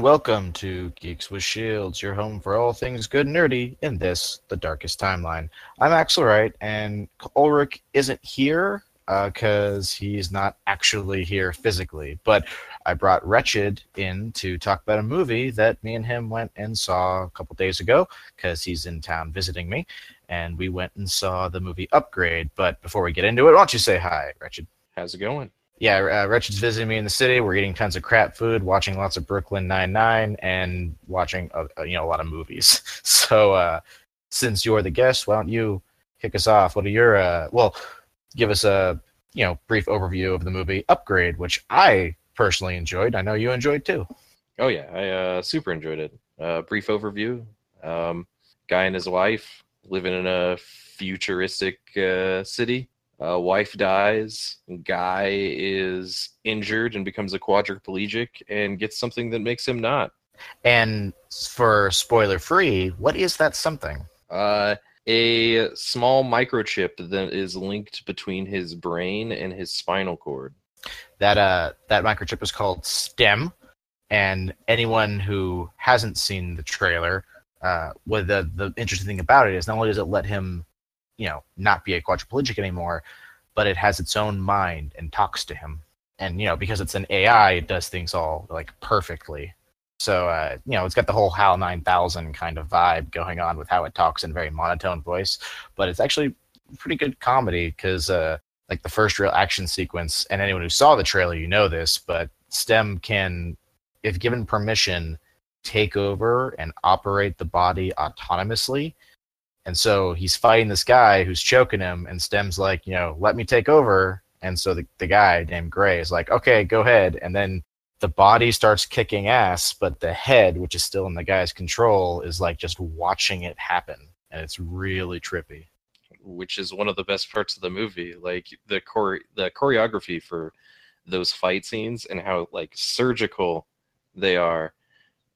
Welcome to Geeks with Shields, your home for all things good and nerdy in this, the darkest timeline. I'm Axel Wright, and Ulrich isn't here because uh, he's not actually here physically. But I brought Wretched in to talk about a movie that me and him went and saw a couple days ago because he's in town visiting me, and we went and saw the movie Upgrade. But before we get into it, why don't you say hi, Wretched? How's it going? Yeah, uh, Wretched's visiting me in the city. We're eating tons of crap food, watching lots of Brooklyn Nine Nine, and watching uh, uh, you know a lot of movies. So uh, since you're the guest, why don't you kick us off? What are your uh, well, give us a you know brief overview of the movie Upgrade, which I personally enjoyed. I know you enjoyed too. Oh yeah, I uh, super enjoyed it. Uh, brief overview: um, guy and his wife living in a futuristic uh, city uh, wife dies, guy is injured and becomes a quadriplegic and gets something that makes him not. And for spoiler free, what is that something? Uh, a small microchip that is linked between his brain and his spinal cord. That uh, that microchip is called STEM, and anyone who hasn't seen the trailer, uh, what the the interesting thing about it is not only does it let him you know not be a quadriplegic anymore but it has its own mind and talks to him. And you know because it's an ai it does things all like perfectly. So uh, you know it's got the whole hal 9000 kind of vibe going on with how it talks in very monotone voice. But it's actually pretty good comedy because uh, like the first real action sequence and anyone who saw the trailer you know this but stem can if given permission take over and operate the body autonomously and so he's fighting this guy who's choking him, and Stem's like, you know, let me take over. And so the, the guy named Gray is like, okay, go ahead. And then the body starts kicking ass, but the head, which is still in the guy's control, is like just watching it happen. And it's really trippy. Which is one of the best parts of the movie. Like the chore- the choreography for those fight scenes and how like surgical they are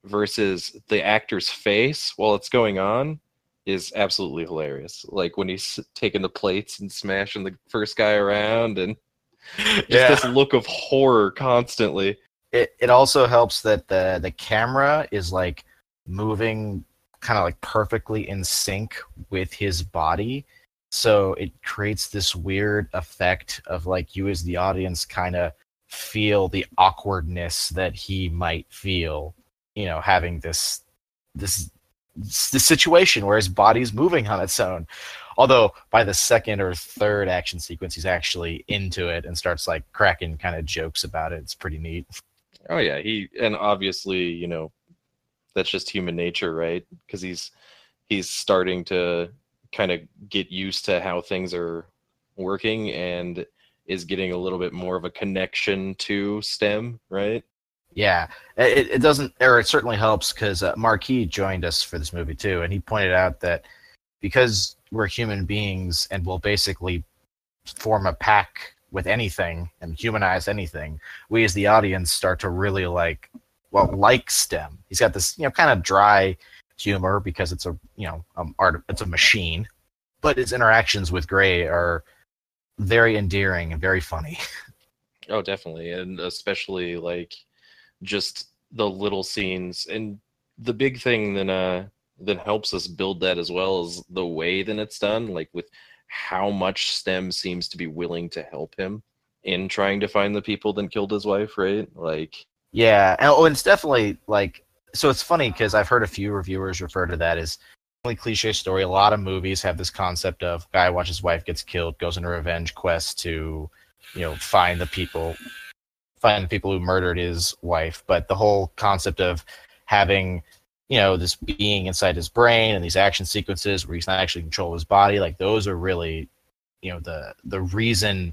versus the actor's face while it's going on is absolutely hilarious. Like when he's taking the plates and smashing the first guy around, and just yeah. this look of horror constantly. It it also helps that the the camera is like moving kind of like perfectly in sync with his body. So it creates this weird effect of like you as the audience kind of feel the awkwardness that he might feel, you know, having this this the situation where his body's moving on its own. Although by the second or third action sequence, he's actually into it and starts like cracking kind of jokes about it. It's pretty neat. Oh yeah, he and obviously you know that's just human nature, right? Because he's he's starting to kind of get used to how things are working and is getting a little bit more of a connection to STEM, right? Yeah, it, it doesn't, or it certainly helps because uh, Marquis joined us for this movie too, and he pointed out that because we're human beings and we'll basically form a pack with anything and humanize anything, we as the audience start to really like, well, like STEM. He's got this, you know, kind of dry humor because it's a, you know, um, art, it's a machine, but his interactions with Gray are very endearing and very funny. Oh, definitely, and especially like just the little scenes. And the big thing that uh that helps us build that as well is the way that it's done like with how much stem seems to be willing to help him in trying to find the people that killed his wife right? Like yeah oh and it's definitely like so it's funny because i've heard a few reviewers refer to that as really cliche story. A lot of movies have this concept of guy watches wife gets killed goes on a revenge quest to you know find the people find the people who murdered his wife, but the whole concept of having you know this being inside his brain and these action sequences where he's not actually control his body like those are really you know the the reason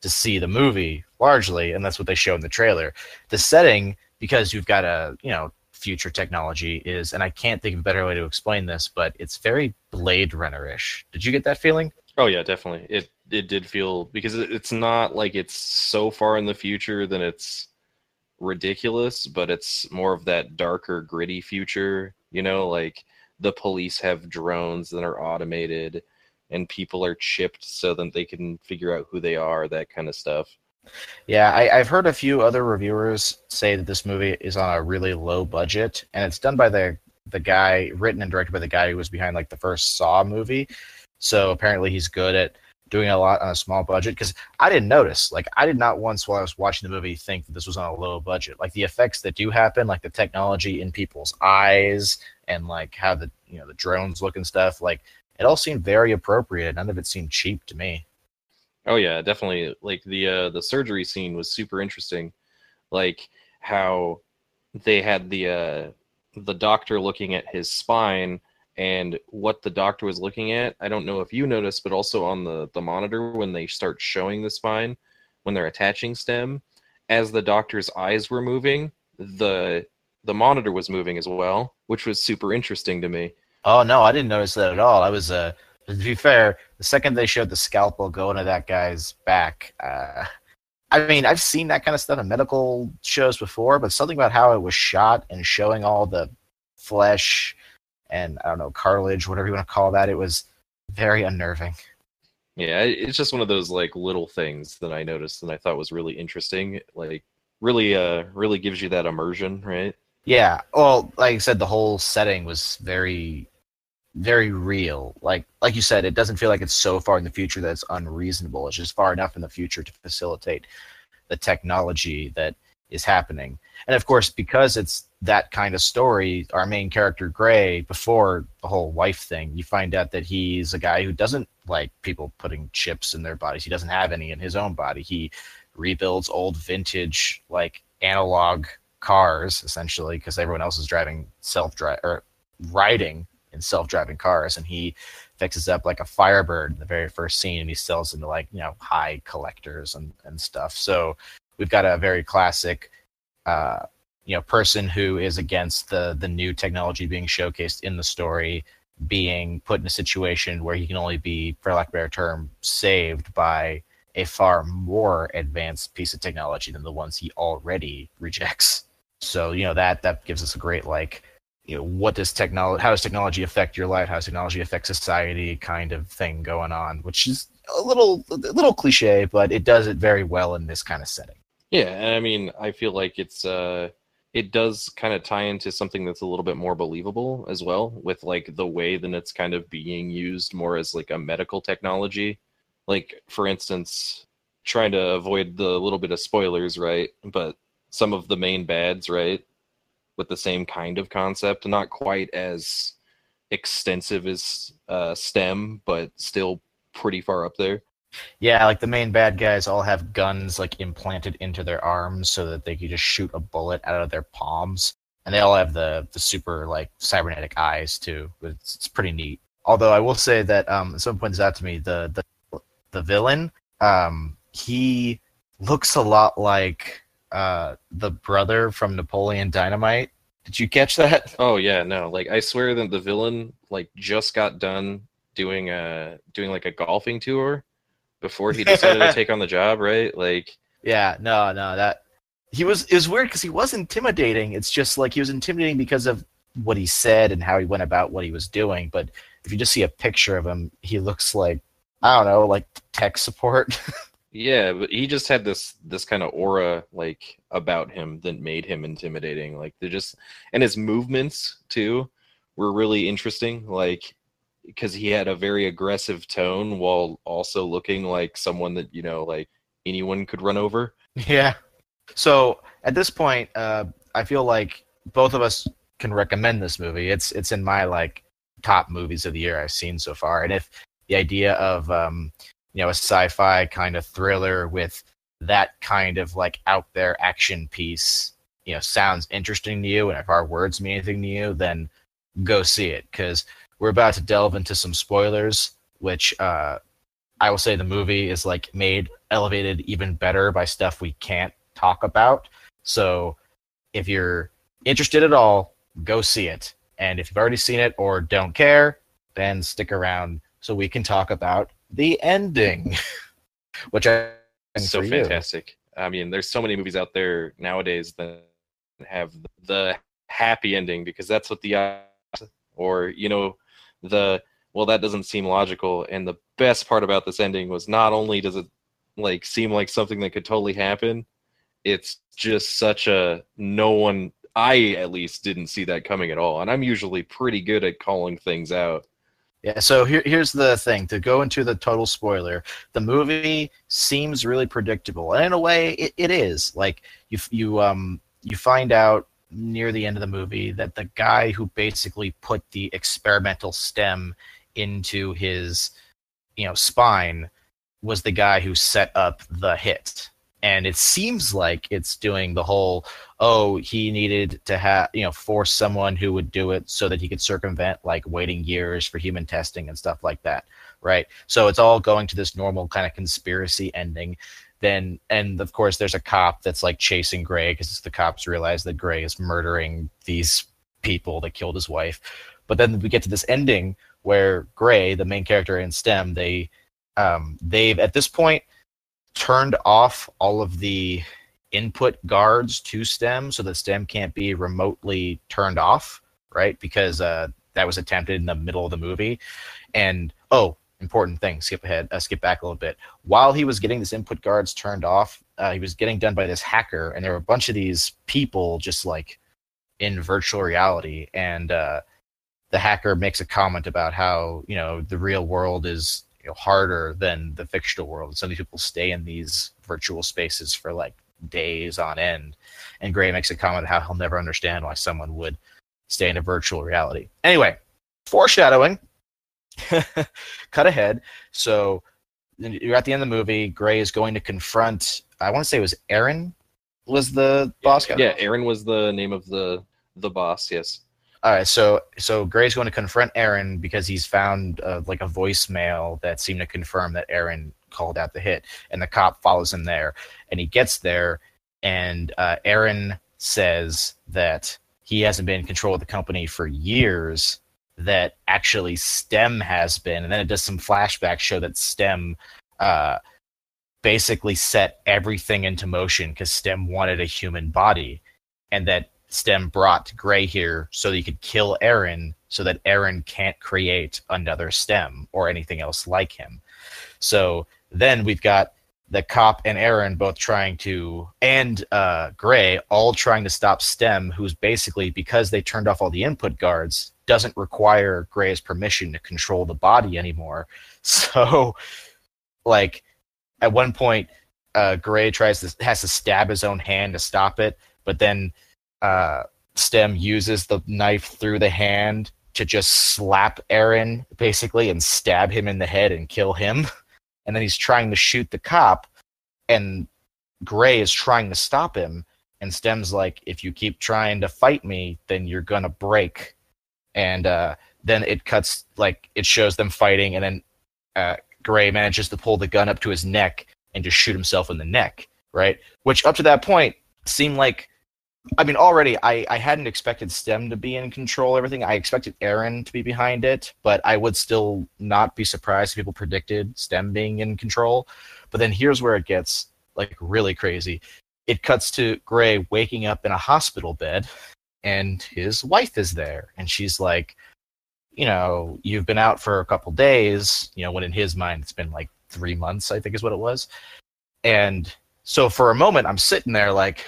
to see the movie largely and that's what they show in the trailer. The setting because you've got a you know future technology is and i can't think of a better way to explain this but it's very blade runner-ish. Did you get that feeling? Oh yeah definitely. It it did feel because it's not like it's so far in the future that it's ridiculous, but it's more of that darker, gritty future. You know, like the police have drones that are automated and people are chipped so that they can figure out who they are, that kind of stuff. Yeah, I, I've heard a few other reviewers say that this movie is on a really low budget, and it's done by the the guy written and directed by the guy who was behind like the first Saw movie. So apparently he's good at doing a lot on a small budget because I didn't notice. Like I did not once while I was watching the movie think that this was on a low budget. Like the effects that do happen, like the technology in people's eyes and like how the you know the drones look and stuff, like it all seemed very appropriate. None of it seemed cheap to me. Oh yeah, definitely. Like the uh, the surgery scene was super interesting. Like how they had the uh, the doctor looking at his spine and what the doctor was looking at. I don't know if you noticed, but also on the the monitor when they start showing the spine when they're attaching stem, as the doctor's eyes were moving, the the monitor was moving as well, which was super interesting to me. Oh no, I didn't notice that at all. I was uh to be fair, the second they showed the scalpel going to that guy's back, uh I mean, I've seen that kind of stuff in medical shows before, but something about how it was shot and showing all the flesh and I don't know, cartilage, whatever you want to call that, it was very unnerving. Yeah, it's just one of those like little things that I noticed and I thought was really interesting. Like really uh really gives you that immersion, right? Yeah. Well, like I said, the whole setting was very very real. Like like you said, it doesn't feel like it's so far in the future that it's unreasonable. It's just far enough in the future to facilitate the technology that is happening. And of course, because it's that kind of story, our main character Gray, before the whole wife thing, you find out that he's a guy who doesn't like people putting chips in their bodies. He doesn't have any in his own body. He rebuilds old vintage like analog cars essentially because everyone else is driving self drive or riding in self-driving cars and he fixes up like a firebird in the very first scene and he sells them to like you know high collectors and, and stuff so we've got a very classic uh, you know person who is against the the new technology being showcased in the story being put in a situation where he can only be for lack of a better term saved by a far more advanced piece of technology than the ones he already rejects. So you know that that gives us a great like you know what does technology how does technology affect your life? How does technology affect society kind of thing going on which is a little a little cliche but it does it very well in this kind of setting yeah and i mean i feel like it's uh it does kind of tie into something that's a little bit more believable as well with like the way that it's kind of being used more as like a medical technology like for instance trying to avoid the little bit of spoilers right but some of the main bads right with the same kind of concept, not quite as extensive as uh, STEM, but still pretty far up there. Yeah, like the main bad guys all have guns like implanted into their arms so that they can just shoot a bullet out of their palms, and they all have the the super like cybernetic eyes too. It's, it's pretty neat. Although I will say that um, someone points out to me the the the villain um, he looks a lot like uh, the brother from Napoleon Dynamite. Did you catch that? Oh yeah, no. Like I swear that the villain like just got done doing a doing like a golfing tour before he decided to take on the job, right? Like Yeah, no, no, that he was it was weird because he was intimidating. It's just like he was intimidating because of what he said and how he went about what he was doing. But if you just see a picture of him, he looks like I don't know, like tech support. Yeah, but he just had this this kind of aura like about him that made him intimidating. Like they just and his movements too were really interesting. Like because he had a very aggressive tone while also looking like someone that you know like anyone could run over. Yeah. So at this point, uh, I feel like both of us can recommend this movie. It's it's in my like top movies of the year I've seen so far. And if the idea of um, you know a sci-fi kind of thriller with that kind of like out there action piece you know sounds interesting to you and if our words mean anything to you then go see it because we're about to delve into some spoilers which uh i will say the movie is like made elevated even better by stuff we can't talk about so if you're interested at all go see it and if you've already seen it or don't care then stick around so we can talk about the ending, which I so fantastic. You. I mean, there's so many movies out there nowadays that have the happy ending because that's what the or you know the well that doesn't seem logical and the best part about this ending was not only does it like seem like something that could totally happen. It's just such a no one I at least didn't see that coming at all. And I'm usually pretty good at calling things out. Yeah, so here, here's the thing to go into the total spoiler. The movie seems really predictable, and in a way, it, it is. Like you, you, um, you find out near the end of the movie that the guy who basically put the experimental stem into his, you know, spine was the guy who set up the hit. And it seems like it's doing the whole oh he needed to have you know force someone who would do it so that he could circumvent like waiting years for human testing and stuff like that right? So it's all going to this normal kind of conspiracy ending then and of course there's a cop that's like chasing gray because the cops realize that gray is murdering these people that killed his wife but then we get to this ending where gray the main character in stem they um they've at this point turned off all of the input guards to STEM so that STEM can't be remotely turned off, right? Because uh, that was attempted in the middle of the movie. And oh, important thing, skip ahead, uh, skip back a little bit. While he was getting this input guards turned off, uh, he was getting done by this hacker, and there were a bunch of these people just like in virtual reality. And uh, the hacker makes a comment about how you know the real world is know, harder than the fictional world. Some of these people stay in these virtual spaces for like days on end. And Gray makes a comment how he'll never understand why someone would stay in a virtual reality. Anyway, foreshadowing. Cut ahead. So you're at the end of the movie. Gray is going to confront. I want to say it was Aaron. Was the boss guy? Yeah, Aaron was the name of the the boss. Yes. All right, so so Gray's going to confront Aaron because he's found uh, like a voicemail that seemed to confirm that Aaron called out the hit, and the cop follows him there, and he gets there, and uh, Aaron says that he hasn't been in control of the company for years. That actually STEM has been, and then it does some flashbacks show that STEM uh, basically set everything into motion because STEM wanted a human body, and that Stem brought Gray here so that he could kill Aaron so that Aaron can't create another Stem or anything else like him. So then we've got the cop and Aaron both trying to, and uh, Gray all trying to stop Stem, who's basically, because they turned off all the input guards, doesn't require Gray's permission to control the body anymore. So, like, at one point, uh, Gray tries to, has to stab his own hand to stop it, but then uh, Stem uses the knife through the hand to just slap Aaron basically and stab him in the head and kill him. And then he's trying to shoot the cop, and Gray is trying to stop him. And Stem's like, if you keep trying to fight me, then you're gonna break. And uh, then it cuts like it shows them fighting, and then uh, Gray manages to pull the gun up to his neck and just shoot himself in the neck, right? Which up to that point seemed like I mean, already I, I hadn't expected STEM to be in control everything. I expected Aaron to be behind it, but I would still not be surprised if people predicted STEM being in control. But then here's where it gets like really crazy. It cuts to Gray waking up in a hospital bed and his wife is there and she's like, you know, you've been out for a couple days, you know, when in his mind it's been like 3 months, I think is what it was. And so for a moment I'm sitting there like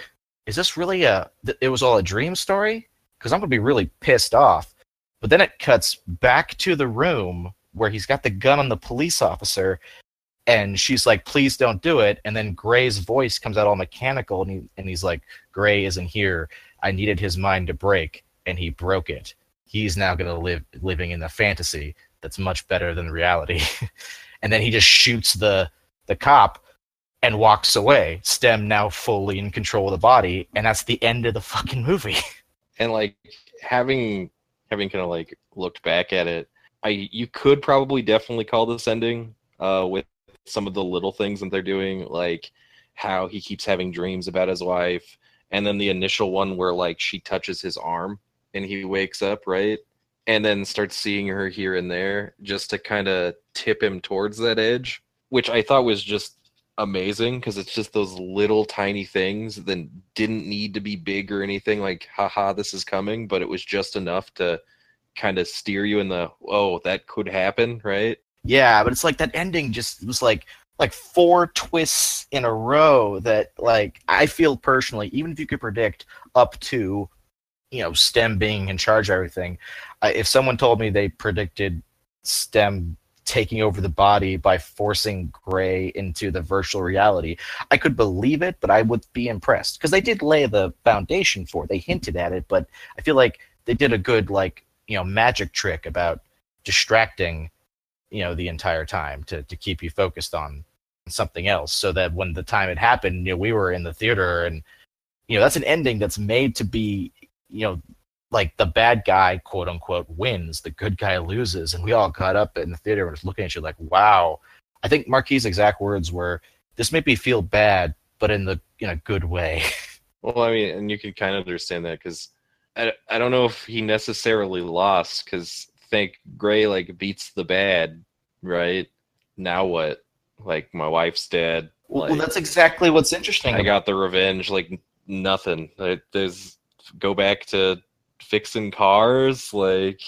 is this really a it was all a dream story? Because i'm to be really pissed off. But then it cuts back to the room where he's got the gun on the police officer and she's like please don't do it. And then gray's voice comes out all mechanical and, he, and he's like gray isn't here. I needed his mind to break and he broke it. He's now to live living in a fantasy that's much better than reality. And then he just shoots the the cop and walks away. Stem now fully in control of the body, and that's the end of the fucking movie. And like having having kind of like looked back at it, I you could probably definitely call this ending uh, with some of the little things that they're doing, like how he keeps having dreams about his wife, and then the initial one where like she touches his arm and he wakes up, right? And then starts seeing her here and there just to kind of tip him towards that edge, which I thought was just amazing because it's just those little tiny things that didn't need to be big or anything like haha this is coming but it was just enough to kind of steer you in the oh that could happen right? Yeah but it's like that ending just was like like four twists in a row that like I feel personally, even if you could predict up to you know stem being in charge of everything I, if someone told me they predicted stem taking over the body by forcing gray into the virtual reality. I could believe it but i would be impressed. Because they did lay the foundation for it. They hinted at it but i feel like they did a good like you know magic trick about distracting you know the entire time to, to keep you focused on something else so that when the time it happened you know we were in the theater and you know that's an ending that's made to be you know like the bad guy quote unquote wins the good guy loses. And we all got up in the theater and was looking at you like wow. I think marquis exact words were this made me feel bad but in the in a good way. Well i mean and you can kind of understand that because I, I don't know if he necessarily lost because think gray like beats the bad right? Now what? Like my wife's dead. Like, well that's exactly what's interesting i got the revenge like nothing. Like, there's go back to fixing cars like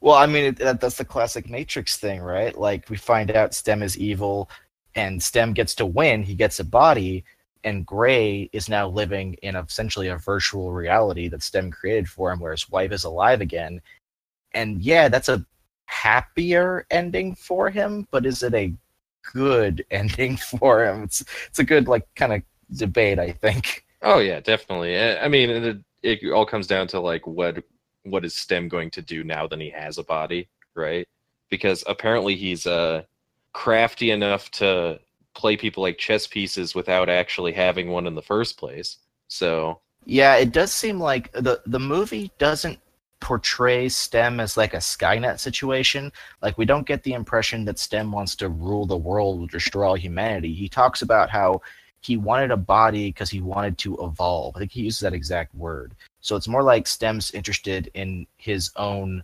well i mean that, that's the classic matrix thing right? Like we find out stem is evil and stem gets to win he gets a body and gray is now living in essentially a virtual reality that stem created for him where his wife is alive again. And yeah that's a happier ending for him but is it a good ending for him? It's it's a good like kind of debate i think. Oh yeah definitely. I mean it, all comes down to like what what is stem going to do now that he has a body right? Because apparently he's uh crafty enough to play people like chess pieces without actually having one in the first place so. Yeah it does seem like the the movie doesn't portray stem as like a skynet situation. Like we don't get the impression that stem wants to rule the world or destroy all humanity. He talks about how he wanted a body because he wanted to evolve. I think he uses that exact word. So it's more like Stem's interested in his own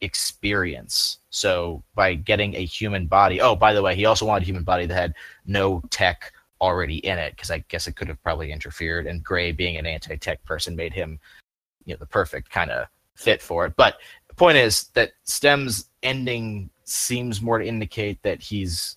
experience. So by getting a human body, oh, by the way, he also wanted a human body that had no tech already in it because I guess it could have probably interfered. And Gray, being an anti-tech person, made him, you know, the perfect kind of fit for it. But the point is that Stem's ending seems more to indicate that he's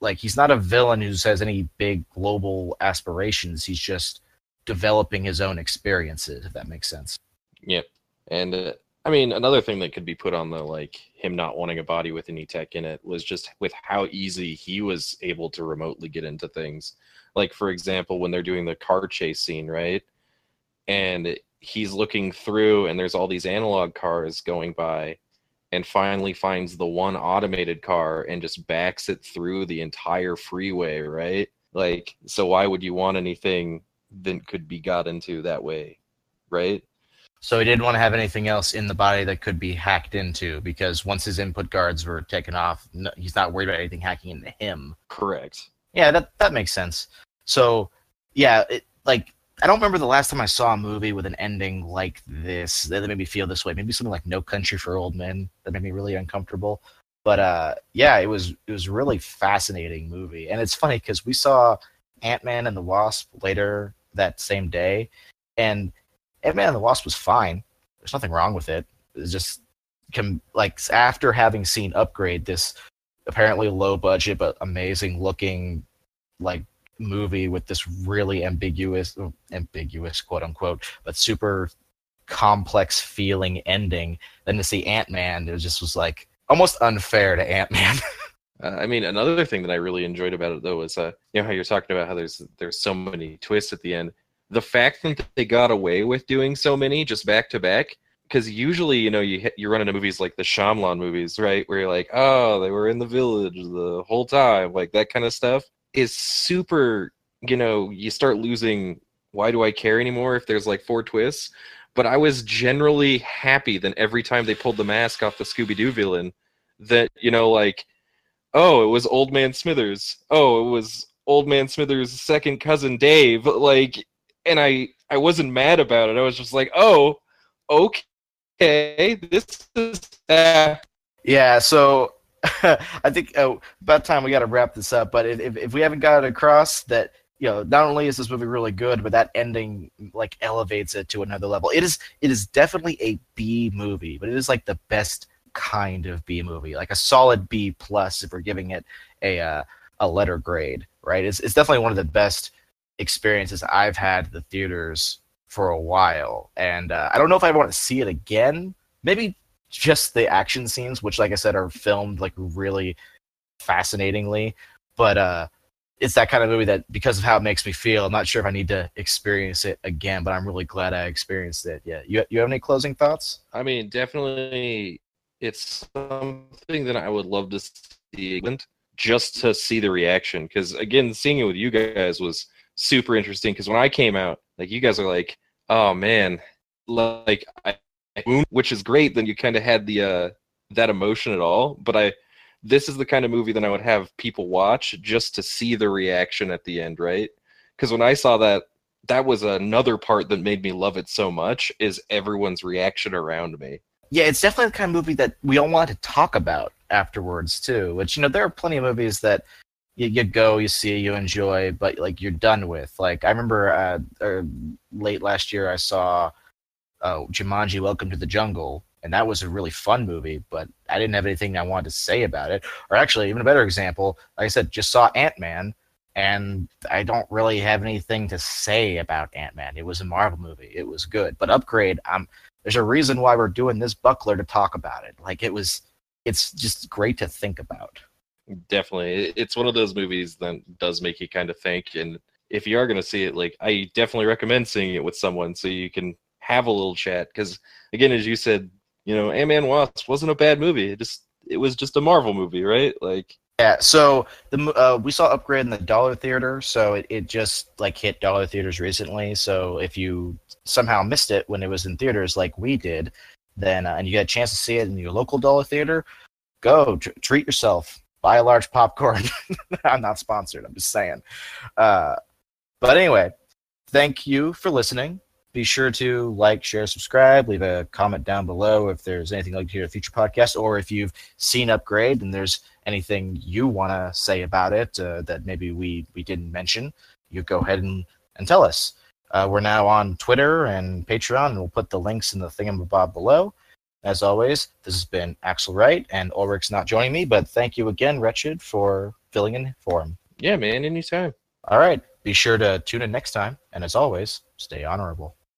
like he's not a villain who has any big global aspirations. He's just developing his own experiences, if that makes sense. Yep. And uh, I mean, another thing that could be put on the like him not wanting a body with any tech in it was just with how easy he was able to remotely get into things. Like for example, when they're doing the car chase scene, right? And he's looking through and there's all these analog cars going by and finally finds the one automated car and just backs it through the entire freeway, right? Like, so why would you want anything that could be got into that way, right? So he didn't want to have anything else in the body that could be hacked into because once his input guards were taken off, no, he's not worried about anything hacking into him. Correct. Yeah, that that makes sense. So, yeah, it, like I don't remember the last time I saw a movie with an ending like this that made me feel this way. Maybe something like No Country for Old Men that made me really uncomfortable. But uh, yeah, it was it was really fascinating movie, and it's funny because we saw Ant Man and the Wasp later that same day, and Ant Man and the Wasp was fine. There's nothing wrong with it. It's just com- like after having seen Upgrade, this apparently low budget but amazing looking like movie with this really ambiguous, ambiguous quote unquote, but super complex feeling ending. Then to see Ant Man, it just was like almost unfair to Ant Man. uh, I mean, another thing that I really enjoyed about it though was, uh, you know, how you're talking about how there's there's so many twists at the end. The fact that they got away with doing so many just back to back, because usually, you know, you you run into movies like the Shyamalan movies, right, where you're like, oh, they were in the village the whole time, like that kind of stuff is super you know you start losing why do i care anymore if there's like four twists? But i was generally happy that every time they pulled the mask off the scooby-doo villain that you know like oh it was old man smithers. Oh it was old man smithers second cousin dave. Like and i i wasn't mad about it. I was just like oh okay this is uh... yeah so I think uh, about time we got to wrap this up. But if, if we haven't got it across that, you know, not only is this movie really good, but that ending like elevates it to another level. It is it is definitely a B movie, but it is like the best kind of B movie, like a solid B plus if we're giving it a uh, a letter grade, right? It's it's definitely one of the best experiences I've had at the theaters for a while, and uh, I don't know if I want to see it again. Maybe just the action scenes, which, like I said, are filmed like really fascinatingly. But uh, it's that kind of movie that, because of how it makes me feel, I'm not sure if I need to experience it again. But I'm really glad I experienced it. Yeah, you you have any closing thoughts? I mean, definitely, it's something that I would love to see just to see the reaction. Because again, seeing it with you guys was super interesting. Because when I came out, like you guys are like, oh man, like I, which is great. Then you kind of had the uh that emotion at all. But I this is the kind of movie that I would have people watch just to see the reaction at the end, right? Because when I saw that, that was another part that made me love it so much is everyone's reaction around me. Yeah, it's definitely the kind of movie that we all want to talk about afterwards too. Which you know, there are plenty of movies that you, you go, you see, you enjoy, but like you're done with. Like I remember uh, uh late last year, I saw uh, Jumanji: Welcome to the Jungle, and that was a really fun movie, but I didn't have anything I wanted to say about it. Or actually, even a better example, like I said, just saw Ant Man, and I don't really have anything to say about Ant Man. It was a Marvel movie. It was good, but Upgrade, um, there's a reason why we're doing this buckler to talk about it. Like it was, it's just great to think about. Definitely, it's one of those movies that does make you kind of think. And if you are going to see it, like I definitely recommend seeing it with someone so you can have a little chat. Because again, as you said, you know, Ant Man Wasp wasn't a bad movie. It just it was just a Marvel movie, right? Like yeah. So the uh, we saw Upgrade in the dollar theater, so it, it just like hit dollar theaters recently. So if you somehow missed it when it was in theaters, like we did, then uh, and you get a chance to see it in your local dollar theater, go tr- treat yourself. Buy a large popcorn. I'm not sponsored. I'm just saying. Uh, but anyway, thank you for listening be sure to like, share, subscribe, leave a comment down below if there's anything you'd like to hear a future podcast, or if you've seen Upgrade and there's anything you want to say about it uh, that maybe we, we didn't mention, you go ahead and, and tell us. Uh, we're now on Twitter and Patreon, and we'll put the links in the thingamabob below. As always, this has been Axel Wright, and Ulrich's not joining me, but thank you again, Wretched, for filling in for him. Yeah, man, anytime. All right. Be sure to tune in next time, and as always, stay honorable.